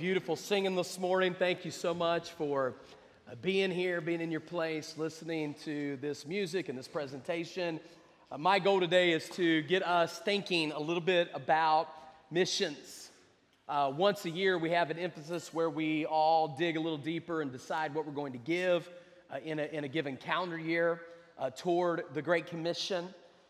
Beautiful singing this morning. Thank you so much for uh, being here, being in your place, listening to this music and this presentation. Uh, my goal today is to get us thinking a little bit about missions. Uh, once a year, we have an emphasis where we all dig a little deeper and decide what we're going to give uh, in, a, in a given calendar year uh, toward the Great Commission.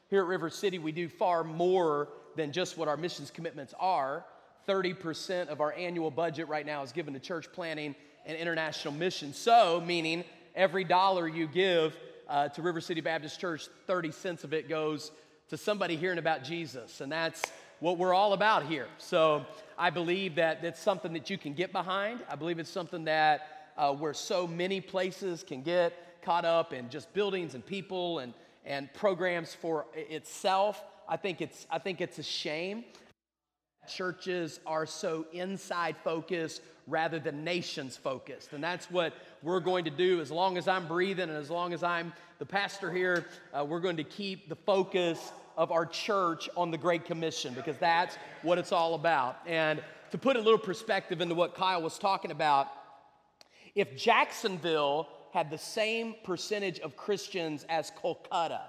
Here at River City, we do far more than just what our missions commitments are. 30% of our annual budget right now is given to church planning and international mission. So, meaning every dollar you give uh, to River City Baptist Church, 30 cents of it goes to somebody hearing about Jesus. And that's what we're all about here. So, I believe that that's something that you can get behind. I believe it's something that uh, where so many places can get caught up in just buildings and people and, and programs for itself. I think it's, I think it's a shame churches are so inside focused rather than nations focused. And that's what we're going to do as long as I'm breathing and as long as I'm the pastor here. Uh, we're going to keep the focus of our church on the Great Commission because that's what it's all about. And to put a little perspective into what Kyle was talking about, if Jacksonville had the same percentage of Christians as Kolkata,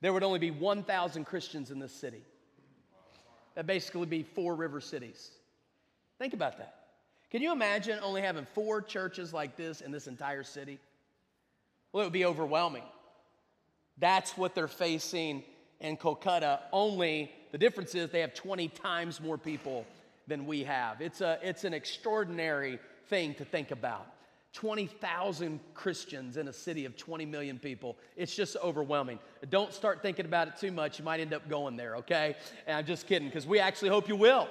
there would only be 1,000 Christians in this city. That basically be four river cities. Think about that. Can you imagine only having four churches like this in this entire city? Well, it would be overwhelming. That's what they're facing in Kolkata. Only the difference is they have 20 times more people than we have. It's, a, it's an extraordinary thing to think about. 20,000 Christians in a city of 20 million people. It's just overwhelming. Don't start thinking about it too much. You might end up going there, okay? And I'm just kidding, because we actually hope you will.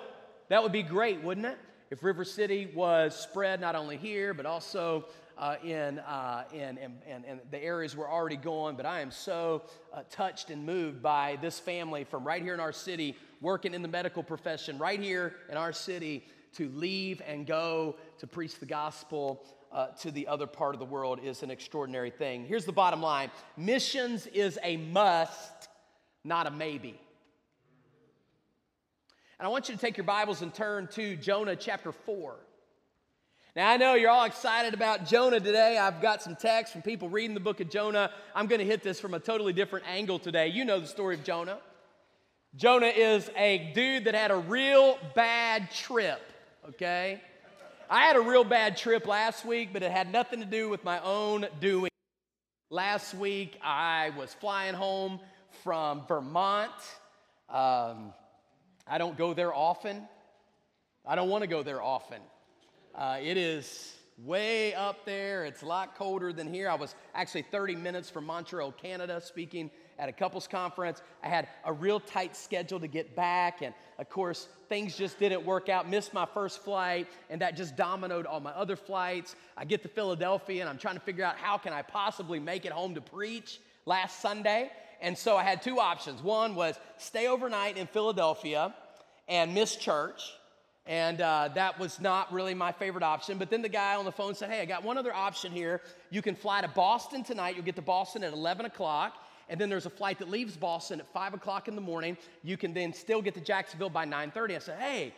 That would be great, wouldn't it? If River City was spread not only here, but also uh, in, uh, in, in, in, in, the areas we're already going. But I am so uh, touched and moved by this family from right here in our city, working in the medical profession, right here in our city, to leave and go to preach the gospel uh, to the other part of the world is an extraordinary thing. Here's the bottom line missions is a must, not a maybe. And I want you to take your Bibles and turn to Jonah chapter 4. Now, I know you're all excited about Jonah today. I've got some texts from people reading the book of Jonah. I'm going to hit this from a totally different angle today. You know the story of Jonah. Jonah is a dude that had a real bad trip, okay? I had a real bad trip last week, but it had nothing to do with my own doing. Last week, I was flying home from Vermont. Um, I don't go there often. I don't want to go there often. Uh, it is way up there. It's a lot colder than here. I was actually 30 minutes from Montreal, Canada, speaking at a couples conference. I had a real tight schedule to get back, and of course, things just didn't work out. Missed my first flight, and that just dominoed all my other flights. I get to Philadelphia, and I'm trying to figure out how can I possibly make it home to preach last Sunday. And so I had two options. One was stay overnight in Philadelphia and miss church. And uh, that was not really my favorite option. But then the guy on the phone said, Hey, I got one other option here. You can fly to Boston tonight. You'll get to Boston at 11 o'clock and then there's a flight that leaves Boston at 5 o'clock in the morning. You can then still get to Jacksonville by 9.30. I said, hey,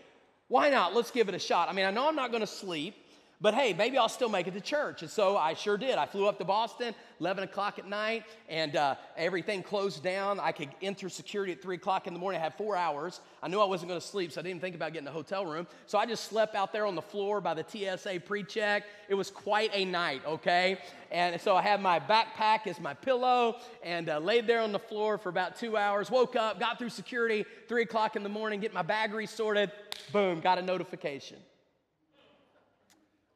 why not? Let's give it a shot. I mean, I know I'm not going to sleep, but hey, maybe I'll still make it to church. And so I sure did. I flew up to Boston, 11 o'clock at night, and uh, everything closed down. I could enter security at 3 o'clock in the morning. I had four hours. I knew I wasn't going to sleep, so I didn't think about getting a hotel room. So I just slept out there on the floor by the TSA pre check. It was quite a night, okay? And so I had my backpack as my pillow and uh, laid there on the floor for about two hours. Woke up, got through security, 3 o'clock in the morning, get my bag resorted. Boom, got a notification.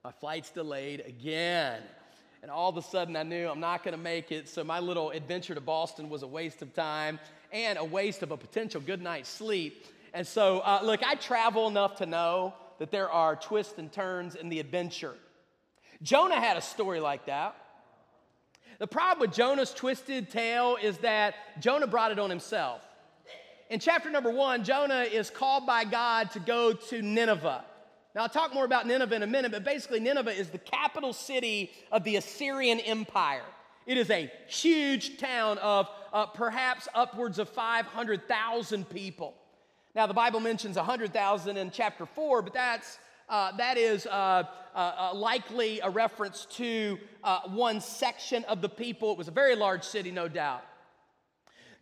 My flight's delayed again. And all of a sudden, I knew I'm not going to make it. So, my little adventure to Boston was a waste of time and a waste of a potential good night's sleep. And so, uh, look, I travel enough to know that there are twists and turns in the adventure. Jonah had a story like that. The problem with Jonah's twisted tale is that Jonah brought it on himself. In chapter number one, Jonah is called by God to go to Nineveh. Now, I'll talk more about Nineveh in a minute, but basically, Nineveh is the capital city of the Assyrian Empire. It is a huge town of uh, perhaps upwards of 500,000 people. Now, the Bible mentions 100,000 in chapter 4, but that's, uh, that is uh, uh, uh, likely a reference to uh, one section of the people. It was a very large city, no doubt.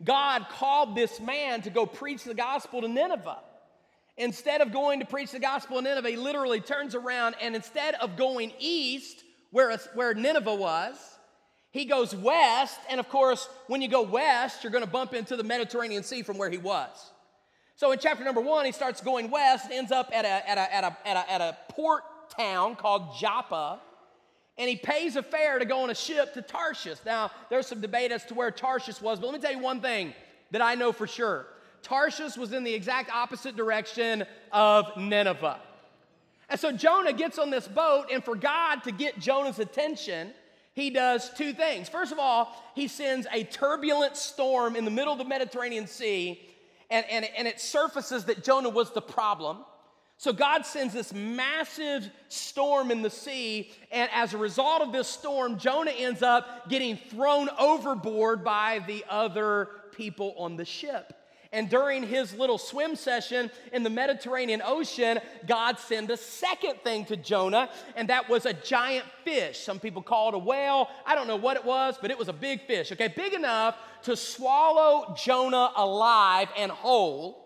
God called this man to go preach the gospel to Nineveh. Instead of going to preach the gospel in Nineveh, he literally turns around and instead of going east, where, where Nineveh was, he goes west. And of course, when you go west, you're going to bump into the Mediterranean Sea from where he was. So in chapter number one, he starts going west, ends up at a, at a, at a, at a, at a port town called Joppa, and he pays a fare to go on a ship to Tarshish. Now, there's some debate as to where Tarshish was, but let me tell you one thing that I know for sure. Tarshish was in the exact opposite direction of Nineveh. And so Jonah gets on this boat, and for God to get Jonah's attention, he does two things. First of all, he sends a turbulent storm in the middle of the Mediterranean Sea, and, and, and it surfaces that Jonah was the problem. So God sends this massive storm in the sea, and as a result of this storm, Jonah ends up getting thrown overboard by the other people on the ship. And during his little swim session in the Mediterranean Ocean, God sent a second thing to Jonah, and that was a giant fish. Some people call it a whale. I don't know what it was, but it was a big fish, okay? Big enough to swallow Jonah alive and whole.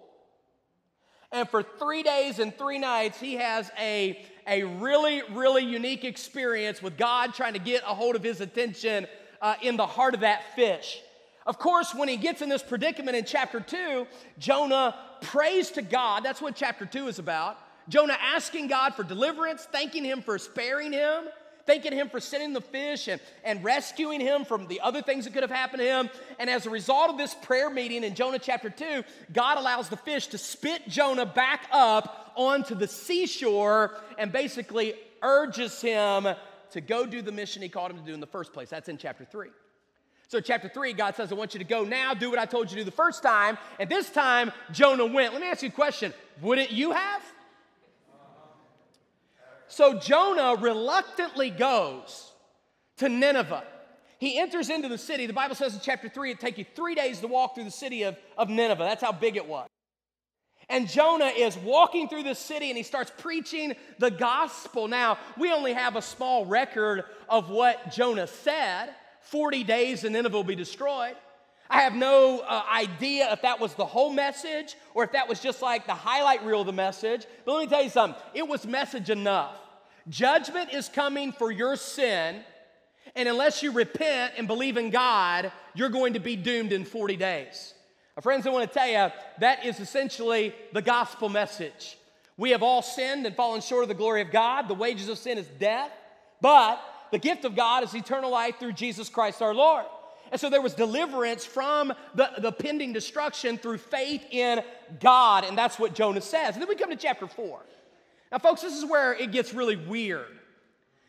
And for three days and three nights, he has a, a really, really unique experience with God trying to get a hold of his attention uh, in the heart of that fish. Of course, when he gets in this predicament in chapter 2, Jonah prays to God. That's what chapter 2 is about. Jonah asking God for deliverance, thanking him for sparing him, thanking him for sending the fish and, and rescuing him from the other things that could have happened to him. And as a result of this prayer meeting in Jonah chapter 2, God allows the fish to spit Jonah back up onto the seashore and basically urges him to go do the mission he called him to do in the first place. That's in chapter 3. So, chapter three, God says, I want you to go now, do what I told you to do the first time. And this time, Jonah went. Let me ask you a question Wouldn't you have? So, Jonah reluctantly goes to Nineveh. He enters into the city. The Bible says in chapter 3, it'd take you three days to walk through the city of, of Nineveh. That's how big it was. And Jonah is walking through the city and he starts preaching the gospel. Now, we only have a small record of what Jonah said. 40 days and Nineveh will be destroyed. I have no uh, idea if that was the whole message or if that was just like the highlight reel of the message. But let me tell you something it was message enough. Judgment is coming for your sin, and unless you repent and believe in God, you're going to be doomed in 40 days. Now, friends, I want to tell you that is essentially the gospel message. We have all sinned and fallen short of the glory of God. The wages of sin is death, but the gift of God is eternal life through Jesus Christ our Lord. And so there was deliverance from the, the pending destruction through faith in God. And that's what Jonah says. And then we come to chapter 4. Now, folks, this is where it gets really weird.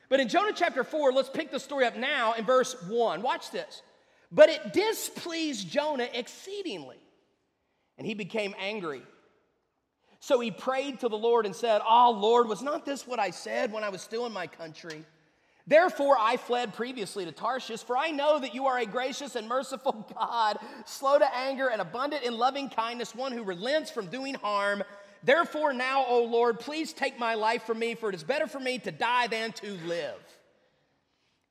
But in Jonah chapter 4, let's pick the story up now in verse 1. Watch this. But it displeased Jonah exceedingly, and he became angry. So he prayed to the Lord and said, Oh, Lord, was not this what I said when I was still in my country? Therefore, I fled previously to Tarshish, for I know that you are a gracious and merciful God, slow to anger and abundant in loving kindness, one who relents from doing harm. Therefore, now, O Lord, please take my life from me, for it is better for me to die than to live.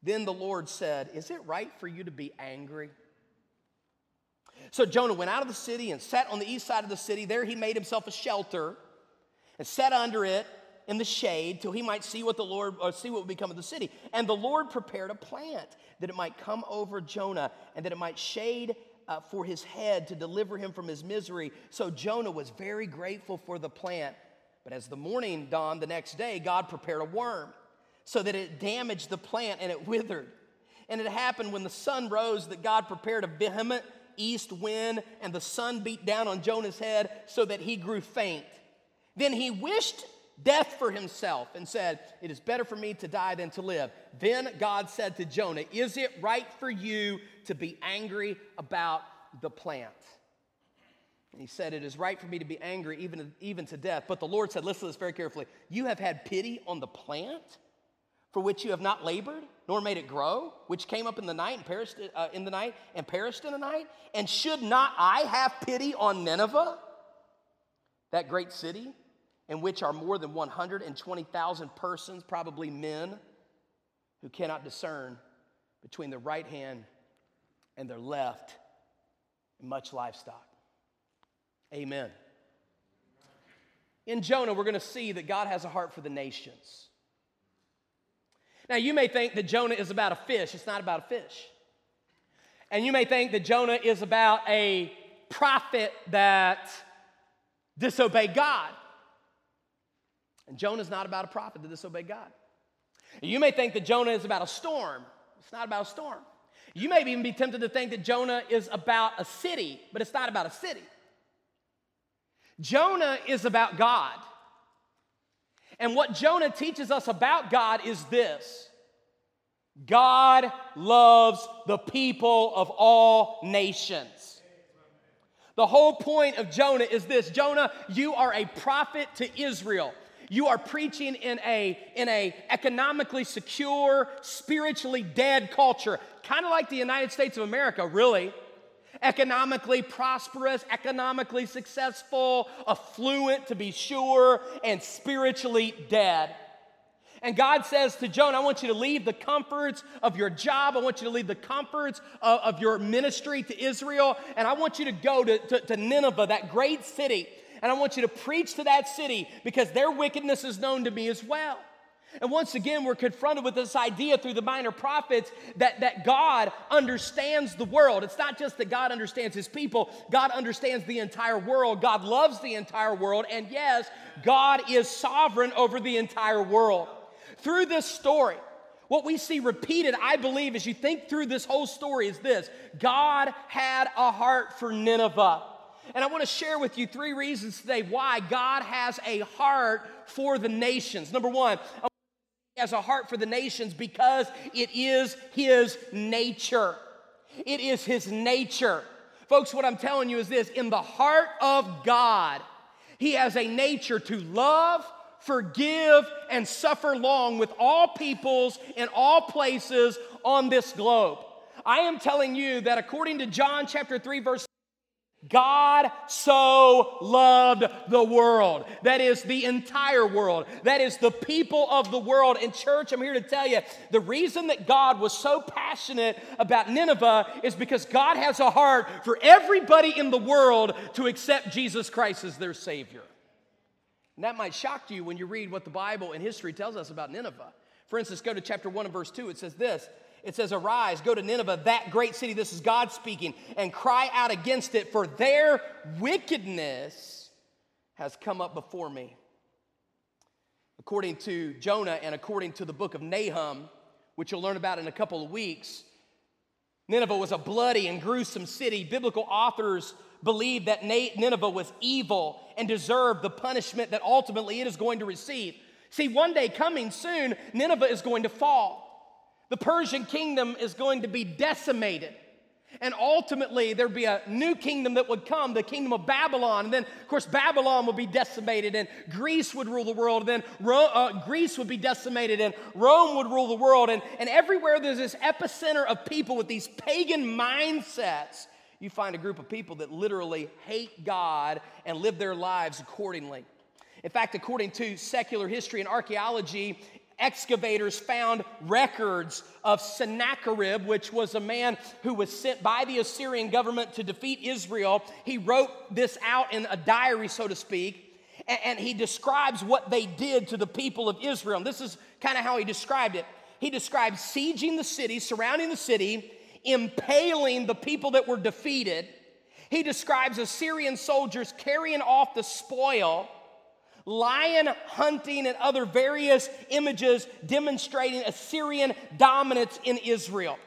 Then the Lord said, Is it right for you to be angry? So Jonah went out of the city and sat on the east side of the city. There he made himself a shelter and sat under it in the shade till he might see what the Lord or see what would become of the city. And the Lord prepared a plant that it might come over Jonah and that it might shade uh, for his head to deliver him from his misery. So Jonah was very grateful for the plant. But as the morning dawned the next day, God prepared a worm so that it damaged the plant and it withered. And it happened when the sun rose that God prepared a vehement east wind and the sun beat down on Jonah's head so that he grew faint. Then he wished death for himself and said, It is better for me to die than to live. Then God said to Jonah, Is it right for you to be angry about the plant? And he said, It is right for me to be angry even, even to death. But the Lord said, Listen to this very carefully. You have had pity on the plant for which you have not labored, nor made it grow, which came up in the night and perished uh, in the night and perished in the night. And should not I have pity on Nineveh? that great city in which are more than 120,000 persons, probably men, who cannot discern between their right hand and their left, and much livestock. Amen. In Jonah, we're going to see that God has a heart for the nations. Now, you may think that Jonah is about a fish. It's not about a fish. And you may think that Jonah is about a prophet that disobeyed God. And Jonah is not about a prophet that disobeyed God. You may think that Jonah is about a storm. It's not about a storm. You may even be tempted to think that Jonah is about a city, but it's not about a city. Jonah is about God. And what Jonah teaches us about God is this God loves the people of all nations. The whole point of Jonah is this Jonah, you are a prophet to Israel. You are preaching in a, in a economically secure, spiritually dead culture, kind of like the United States of America, really economically prosperous, economically successful, affluent to be sure, and spiritually dead. And God says to Jonah, I want you to leave the comforts of your job. I want you to leave the comforts of, of your ministry to Israel. And I want you to go to, to, to Nineveh, that great city. And I want you to preach to that city because their wickedness is known to me as well. And once again, we're confronted with this idea through the minor prophets that, that God understands the world. It's not just that God understands his people, God understands the entire world. God loves the entire world. And yes, God is sovereign over the entire world. Through this story, what we see repeated, I believe, as you think through this whole story, is this God had a heart for Nineveh. And I want to share with you three reasons today why God has a heart for the nations. Number one, He has a heart for the nations because it is his nature. It is his nature. Folks, what I'm telling you is this in the heart of God, he has a nature to love, forgive, and suffer long with all peoples in all places on this globe. I am telling you that according to John chapter 3, verse God so loved the world. That is the entire world. That is the people of the world. And, church, I'm here to tell you the reason that God was so passionate about Nineveh is because God has a heart for everybody in the world to accept Jesus Christ as their Savior. And that might shock you when you read what the Bible and history tells us about Nineveh. For instance, go to chapter 1 and verse 2. It says this it says, Arise, go to Nineveh, that great city, this is God speaking, and cry out against it, for their wickedness has come up before me. According to Jonah and according to the book of Nahum, which you'll learn about in a couple of weeks, Nineveh was a bloody and gruesome city. Biblical authors believe that Nineveh was evil and deserved the punishment that ultimately it is going to receive. See, one day coming soon, Nineveh is going to fall. The Persian kingdom is going to be decimated. And ultimately, there'd be a new kingdom that would come, the kingdom of Babylon. And then, of course, Babylon would be decimated, and Greece would rule the world. And then uh, Greece would be decimated, and Rome would rule the world. And, and everywhere there's this epicenter of people with these pagan mindsets, you find a group of people that literally hate God and live their lives accordingly. In fact, according to secular history and archaeology, excavators found records of Sennacherib, which was a man who was sent by the Assyrian government to defeat Israel. He wrote this out in a diary, so to speak, and, he describes what they did to the people of Israel. And this is kind of how he described it. He described sieging the city, surrounding the city, impaling the people that were defeated. He describes Assyrian soldiers carrying off the spoil lion hunting, and other various images demonstrating Assyrian dominance in Israel.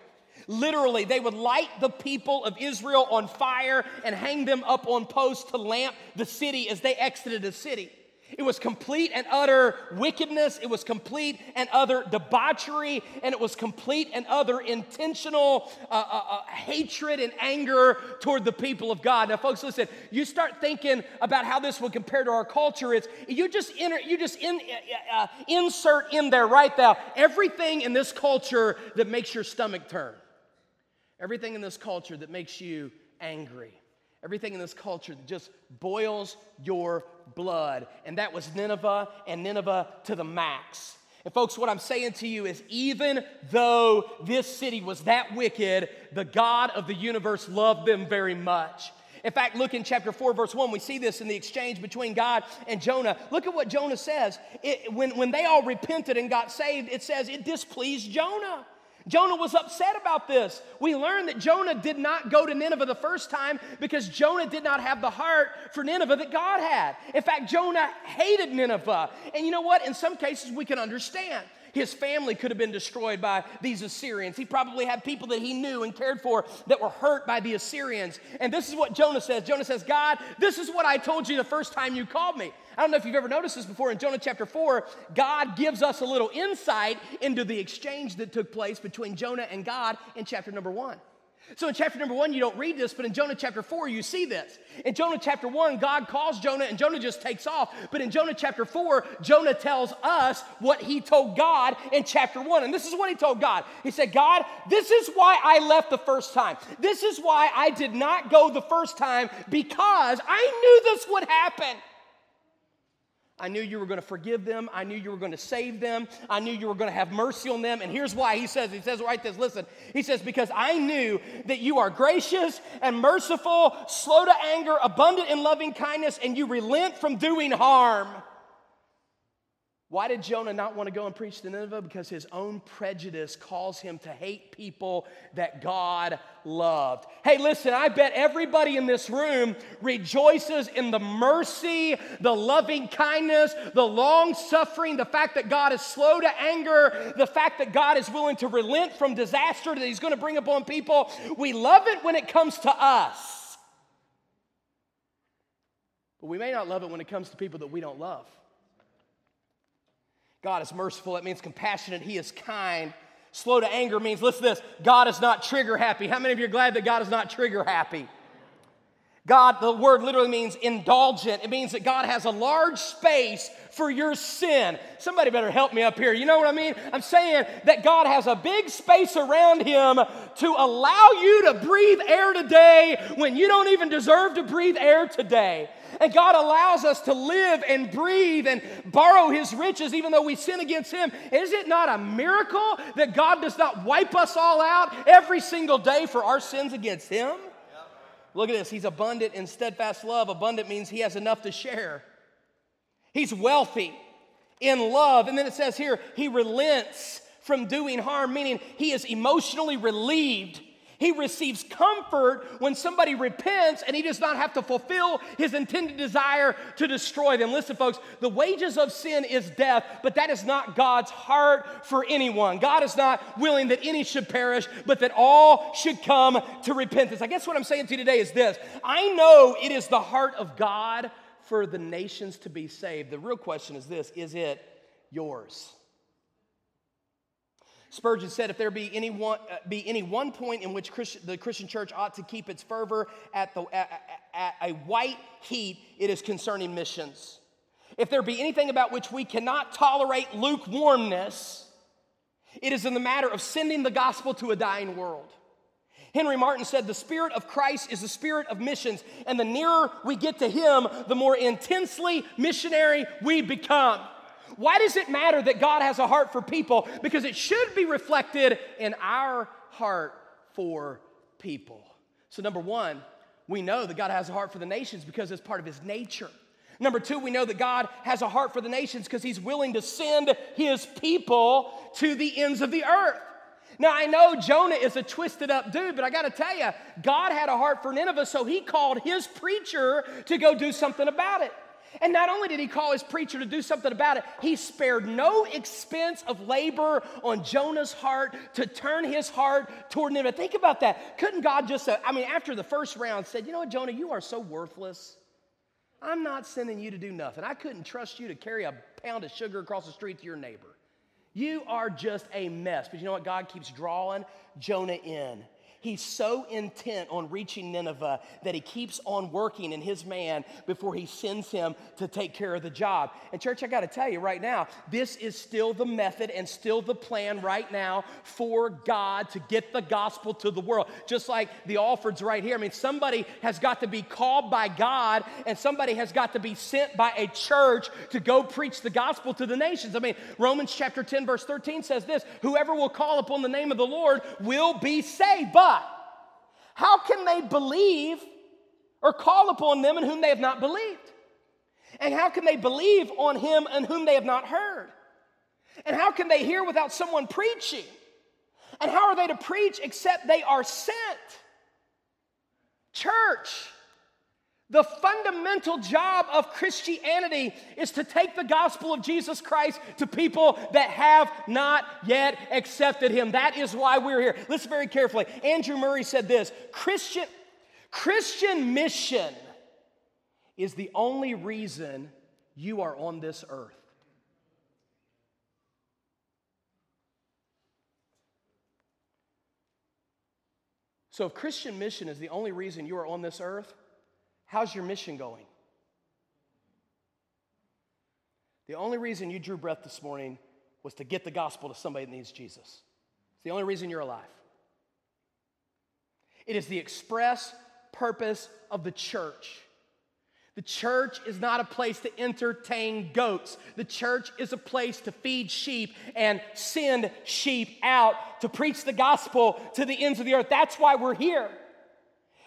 Literally, they would light the people of Israel on fire and hang them up on posts to lamp the city as they exited the city. It was complete and utter wickedness. It was complete and utter debauchery. And it was complete and utter intentional uh, uh, uh, hatred and anger toward the people of God. Now, folks, listen, you start thinking about how this would compare to our culture. It's you just, enter, you just in, uh, uh, insert in there right now everything in this culture that makes your stomach turn, everything in this culture that makes you angry Everything in this culture just boils your blood. And that was Nineveh and Nineveh to the max. And, folks, what I'm saying to you is even though this city was that wicked, the God of the universe loved them very much. In fact, look in chapter 4, verse 1. We see this in the exchange between God and Jonah. Look at what Jonah says. It, when, when they all repented and got saved, it says it displeased Jonah. Jonah was upset about this. We learned that Jonah did not go to Nineveh the first time because Jonah did not have the heart for Nineveh that God had. In fact, Jonah hated Nineveh. And you know what? In some cases, we can understand. His family could have been destroyed by these Assyrians. He probably had people that he knew and cared for that were hurt by the Assyrians. And this is what Jonah says Jonah says, God, this is what I told you the first time you called me. I don't know if you've ever noticed this before. In Jonah chapter 4, God gives us a little insight into the exchange that took place between Jonah and God in chapter number 1. So in chapter number one, you don't read this, but in Jonah chapter four, you see this. In Jonah chapter one, God calls Jonah and Jonah just takes off. But in Jonah chapter four, Jonah tells us what he told God in chapter one. And this is what he told God. He said, God, this is why I left the first time. This is why I did not go the first time because I knew this would happen. I knew you were going to forgive them. I knew you were going to save them. I knew you were going to have mercy on them. And here's why he says, he says, write this, listen. He says, because I knew that you are gracious and merciful, slow to anger, abundant in loving kindness, and you relent from doing harm. Why did Jonah not want to go and preach to Nineveh? Because his own prejudice caused him to hate people that God loved. Hey, listen, I bet everybody in this room rejoices in the mercy, the loving kindness, the long suffering, the fact that God is slow to anger, the fact that God is willing to relent from disaster that He's going to bring upon people. We love it when it comes to us, but we may not love it when it comes to people that we don't love. God is merciful, that means compassionate. He is kind. Slow to anger means, listen to this God is not trigger happy. How many of you are glad that God is not trigger happy? God, the word literally means indulgent. It means that God has a large space for your sin. Somebody better help me up here. You know what I mean? I'm saying that God has a big space around Him to allow you to breathe air today when you don't even deserve to breathe air today. And God allows us to live and breathe and borrow His riches even though we sin against Him. Is it not a miracle that God does not wipe us all out every single day for our sins against Him? Look at this. He's abundant in steadfast love. Abundant means He has enough to share. He's wealthy in love. And then it says here, He relents from doing harm, meaning He is emotionally relieved he receives comfort when somebody repents and he does not have to fulfill his intended desire to destroy them. Listen, folks, the wages of sin is death, but that is not God's heart for anyone. God is not willing that any should perish, but that all should come to repentance. I guess what I'm saying to you today is this I know it is the heart of God for the nations to be saved. The real question is this is it yours? Spurgeon said, if there be any one, uh, be any one point in which Christian, the Christian church ought to keep its fervor at, the, at, at a white heat, it is concerning missions. If there be anything about which we cannot tolerate lukewarmness, it is in the matter of sending the gospel to a dying world. Henry Martyn said, The Spirit of Christ is the spirit of missions, and the nearer we get to Him, the more intensely missionary we become. Why does it matter that God has a heart for people? Because it should be reflected in our heart for people. So, number one, we know that God has a heart for the nations because it's part of his nature. Number two, we know that God has a heart for the nations because he's willing to send his people to the ends of the earth. Now, I know Jonah is a twisted up dude, but I got to tell you, God had a heart for Nineveh, so he called his preacher to go do something about it. And not only did he call his preacher to do something about it, he spared no expense of labor on Jonah's heart to turn his heart toward Nineveh. Think about that. Couldn't God just, uh, I mean, after the first round, said, You know what, Jonah, you are so worthless. I'm not sending you to do nothing. I couldn't trust you to carry a pound of sugar across the street to your neighbor. You are just a mess. But you know what? God keeps drawing Jonah in. He's so intent on reaching Nineveh that he keeps on working in his man before he sends him to take care of the job. And, church, I got to tell you right now, this is still the method and still the plan right now for God to get the gospel to the world. Just like the Alfords right here. I mean, somebody has got to be called by God and somebody has got to be sent by a church to go preach the gospel to the nations. I mean, Romans chapter 10, verse 13 says this Whoever will call upon the name of the Lord will be saved. But how can they believe or call upon them in whom they have not believed? And how can they believe on him in whom they have not heard? And how can they hear without someone preaching? And how are they to preach except they are sent? Church, the fundamental job of Christianity is to take the gospel of Jesus Christ to people that have not yet accepted him. That is why we're here. Listen very carefully. Andrew Murray said this Christian, Christian mission is the only reason you are on this earth. So, if Christian mission is the only reason you are on this earth, How's your mission going? The only reason you drew breath this morning was to get the gospel to somebody that needs Jesus. It's the only reason you're alive. It is the express purpose of the church. The church is not a place to entertain goats. The church is a place to feed sheep and send sheep out to preach the gospel to the ends of the earth. That's why we're here.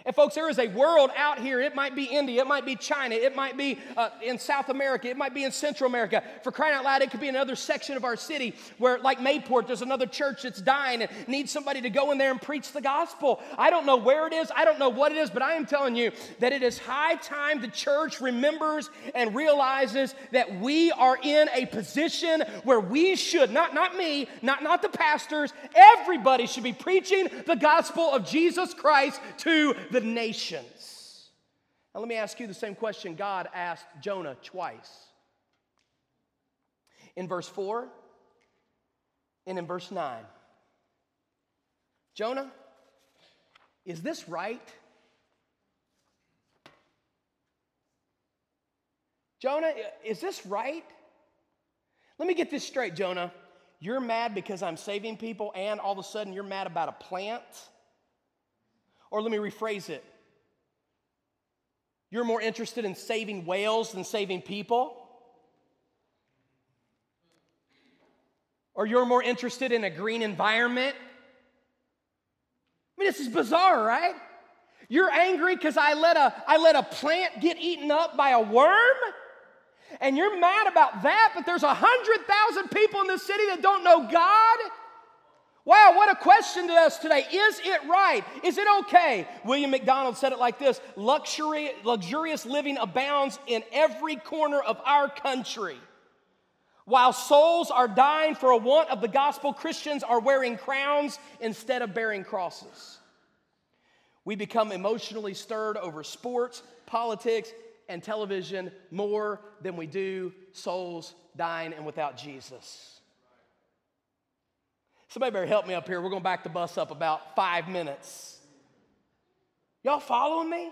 And, folks, there is a world out here. It might be India, it might be China, it might be uh, in South America, it might be in Central America. For crying out loud, it could be another section of our city where, like Mayport, there's another church that's dying and needs somebody to go in there and preach the gospel. I don't know where it is, I don't know what it is, but I am telling you that it is high time the church remembers and realizes that we are in a position where we should, not, not me, not, not the pastors, everybody should be preaching the gospel of Jesus Christ to the nations. Now, let me ask you the same question God asked Jonah twice. In verse 4 and in verse 9. Jonah, is this right? Jonah, is this right? Let me get this straight, Jonah. You're mad because I'm saving people, and all of a sudden you're mad about a plant? Or let me rephrase it you're more interested in saving whales than saving people? Or you're more interested in a green environment? I mean, this is bizarre, right? You're angry because I let a I let a plant get eaten up by a worm? And you're mad about that, but there's a hundred thousand people in this city that don't know God? Wow, what a question to us today. Is it right? Is it okay? William MacDonald said it like this Luxury, luxurious living abounds in every corner of our country. While souls are dying for a want of the gospel, Christians are wearing crowns instead of bearing crosses. We become emotionally stirred over sports, politics, and television more than we do souls dying and without Jesus. Somebody better help me up here. We're going to back the bus up about five minutes. Y'all following me?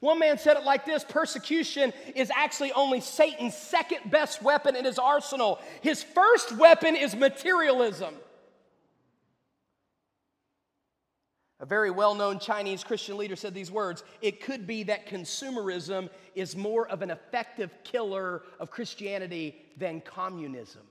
One man said it like this persecution is actually only Satan's second best weapon in his arsenal. His first weapon is materialism. A very well known Chinese Christian leader said these words It could be that consumerism is more of an effective killer of Christianity than communism.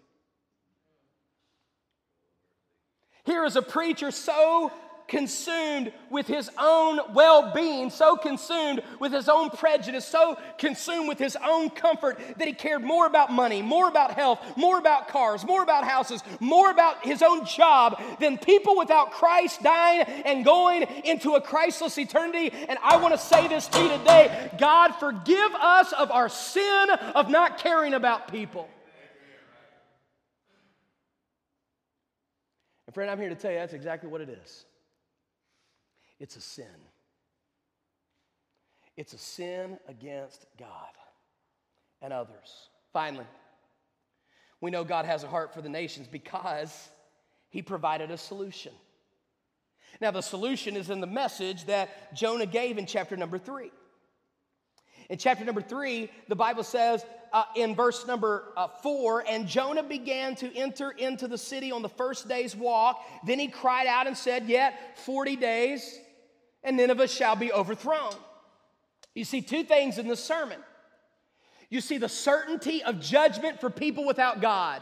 Here is a preacher so consumed with his own well being, so consumed with his own prejudice, so consumed with his own comfort that he cared more about money, more about health, more about cars, more about houses, more about his own job than people without Christ dying and going into a Christless eternity. And I want to say this to you today God, forgive us of our sin of not caring about people. And friend, I'm here to tell you that's exactly what it is it's a sin. It's a sin against God and others. Finally, we know God has a heart for the nations because He provided a solution. Now, the solution is in the message that Jonah gave in chapter number three. In chapter number three, the Bible says uh, in verse number uh, four, and Jonah began to enter into the city on the first day's walk. Then he cried out and said, Yet 40 days, and Nineveh shall be overthrown. You see two things in this sermon. You see the certainty of judgment for people without God.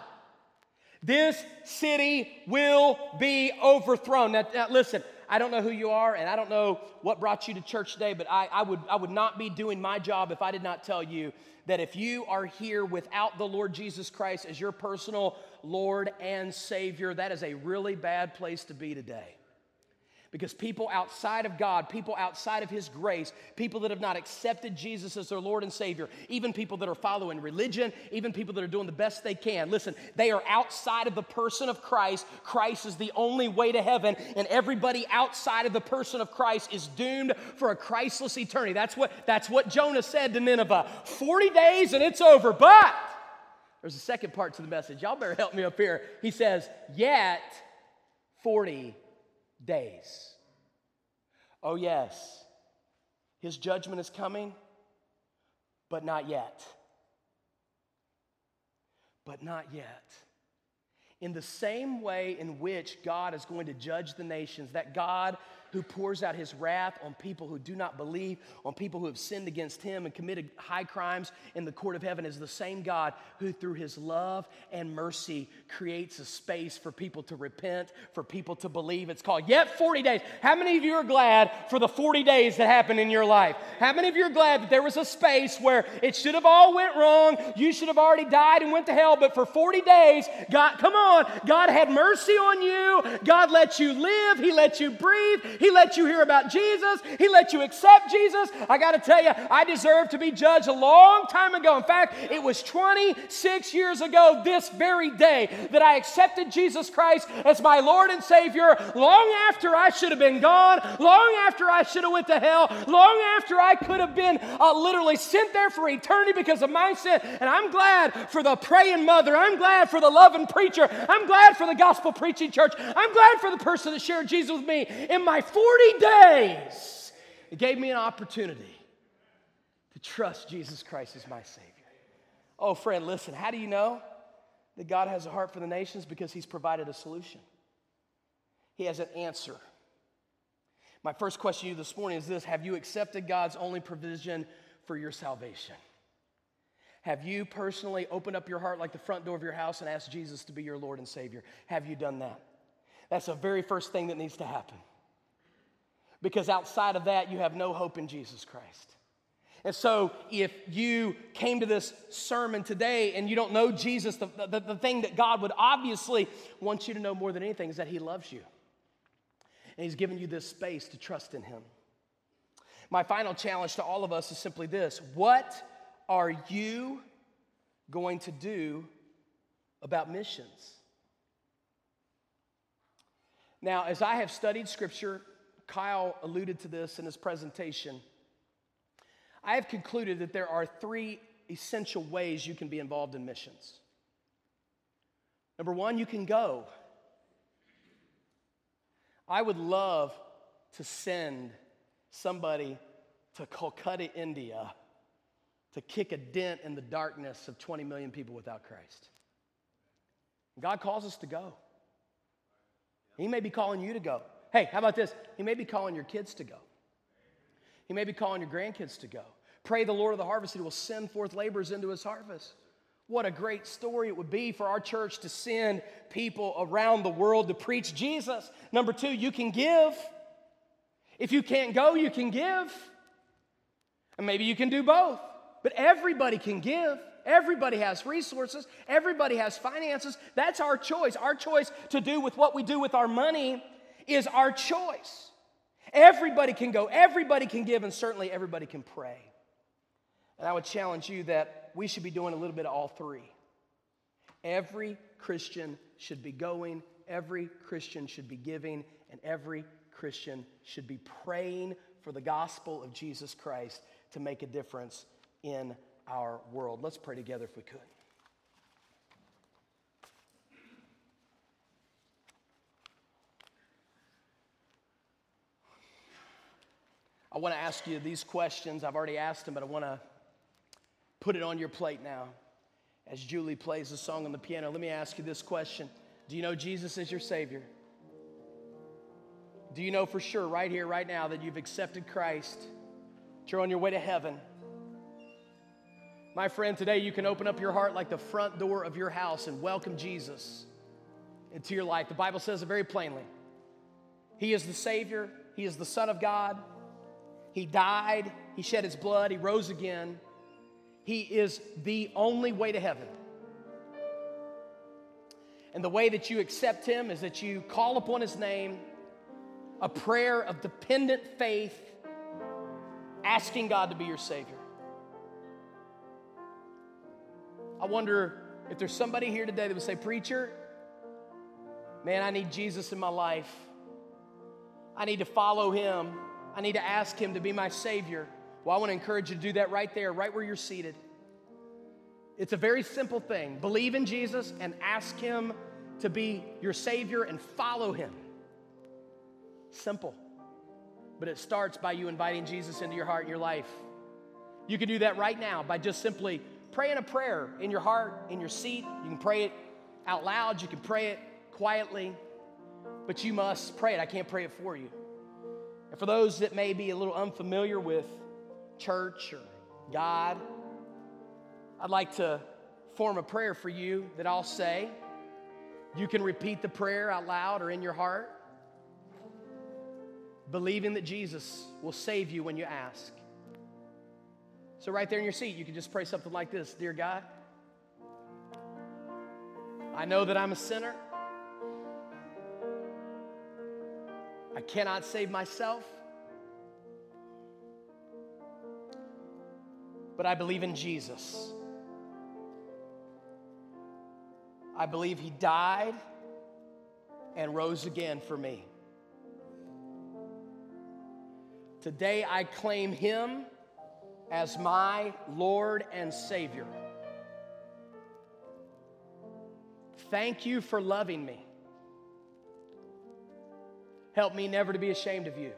This city will be overthrown. Now, now, listen, I don't know who you are and I don't know what brought you to church today, but I, I, would, I would not be doing my job if I did not tell you that if you are here without the Lord Jesus Christ as your personal Lord and Savior, that is a really bad place to be today. Because people outside of God, people outside of His grace, people that have not accepted Jesus as their Lord and Savior, even people that are following religion, even people that are doing the best they can, listen, they are outside of the person of Christ. Christ is the only way to heaven, and everybody outside of the person of Christ is doomed for a Christless eternity. That's what, that's what Jonah said to Nineveh 40 days and it's over. But there's a second part to the message. Y'all better help me up here. He says, Yet 40 days. Oh, yes, his judgment is coming, but not yet. But not yet. In the same way in which God is going to judge the nations, that God who pours out his wrath on people who do not believe, on people who have sinned against him and committed high crimes in the court of heaven, is the same God who, through his love and mercy, creates a space for people to repent, for people to believe. It's called Yet 40 Days. How many of you are glad for the 40 days that happened in your life? How many of you are glad that there was a space where it should have all went wrong? You should have already died and went to hell, but for 40 days, God, come on, God had mercy on you. God let you live. He let you breathe. He let you hear about Jesus. He let you accept Jesus. I got to tell you, I deserve to be judged a long time ago. In fact, it was 26 years ago this very day that I accepted Jesus Christ as my Lord and Savior long after I should have been gone, long after I should have went to hell, long after I could have been uh, literally sent there for eternity because of my sin. And I'm glad for the praying mother. I'm glad for the loving preacher. I'm glad for the gospel preaching church. I'm glad for the person that shared Jesus with me in my 40 days, it gave me an opportunity to trust Jesus Christ as my Savior. Oh, friend, listen, how do you know that God has a heart for the nations? Because He's provided a solution, He has an answer. My first question to you this morning is this Have you accepted God's only provision for your salvation? Have you personally opened up your heart like the front door of your house and asked Jesus to be your Lord and Savior? Have you done that? That's the very first thing that needs to happen because outside of that, you have no hope in Jesus Christ. And so, if you came to this sermon today and you don't know Jesus, the, the, the, thing that God would obviously want you to know more than anything is that He loves you. And He's given you this space to trust in Him. My final challenge to all of us is simply this What are you going to do about missions? Now, as I have studied Scripture Kyle alluded to this in his presentation. I have concluded that there are three essential ways you can be involved in missions. Number one, you can go. I would love to send somebody to Kolkata, India to kick a dent in the darkness of 20 million people without Christ. God calls us to go. He may be calling you to go. Hey, how about this? He may be calling your kids to go. He may be calling your grandkids to go. Pray the Lord of the harvest, He will send forth laborers into His harvest. What a great story it would be for our church to send people around the world to preach Jesus. Number two, you can give. If you can't go, you can give. And maybe you can do both. But everybody can give. Everybody has resources. Everybody has finances. That's our choice. Our choice to do with what we do with our money is our choice. Everybody can go, everybody can give, and certainly everybody can pray. And I would challenge you that we should be doing a little bit of all three. Every Christian should be going, every Christian should be giving, and every Christian should be praying for the gospel of Jesus Christ to make a difference in our world. Let's pray together if we could. I want to ask you these questions. I've already asked them, but I want to put it on your plate now. As Julie plays the song on the piano, let me ask you this question Do you know Jesus is your Savior? Do you know for sure, right here, right now, that you've accepted Christ? That you're on your way to heaven? My friend, today you can open up your heart like the front door of your house and welcome Jesus into your life. The Bible says it very plainly. He is the Savior, He is the Son of God. He died, He shed His blood, He rose again. He is the only way to heaven. And the way that you accept Him is that you call upon His name, a prayer of dependent faith, asking God to be your Savior. I wonder if there's somebody here today that would say, Preacher, man, I need Jesus in my life. I need to follow Him. I need to ask Him to be my Savior. Well, I want to encourage you to do that right there, right where you're seated. It's a very simple thing. Believe in Jesus and ask Him to be your Savior and follow Him. Simple. But it starts by you inviting Jesus into your heart and your life. You can do that right now by just simply praying a prayer in your heart, in your seat. You can pray it out loud, you can pray it quietly, but you must pray it. I can't pray it for you. And for those that may be a little unfamiliar with church or God, I'd like to form a prayer for you that I'll say. You can repeat the prayer out loud or in your heart, believing that Jesus will save you when you ask. So, right there in your seat, you can just pray something like this Dear God, I know that I'm a sinner. I cannot save myself. But I believe in Jesus. I believe he died and rose again for me. Today I claim him as my Lord and Savior. Thank you for loving me. Help me never to be ashamed of you.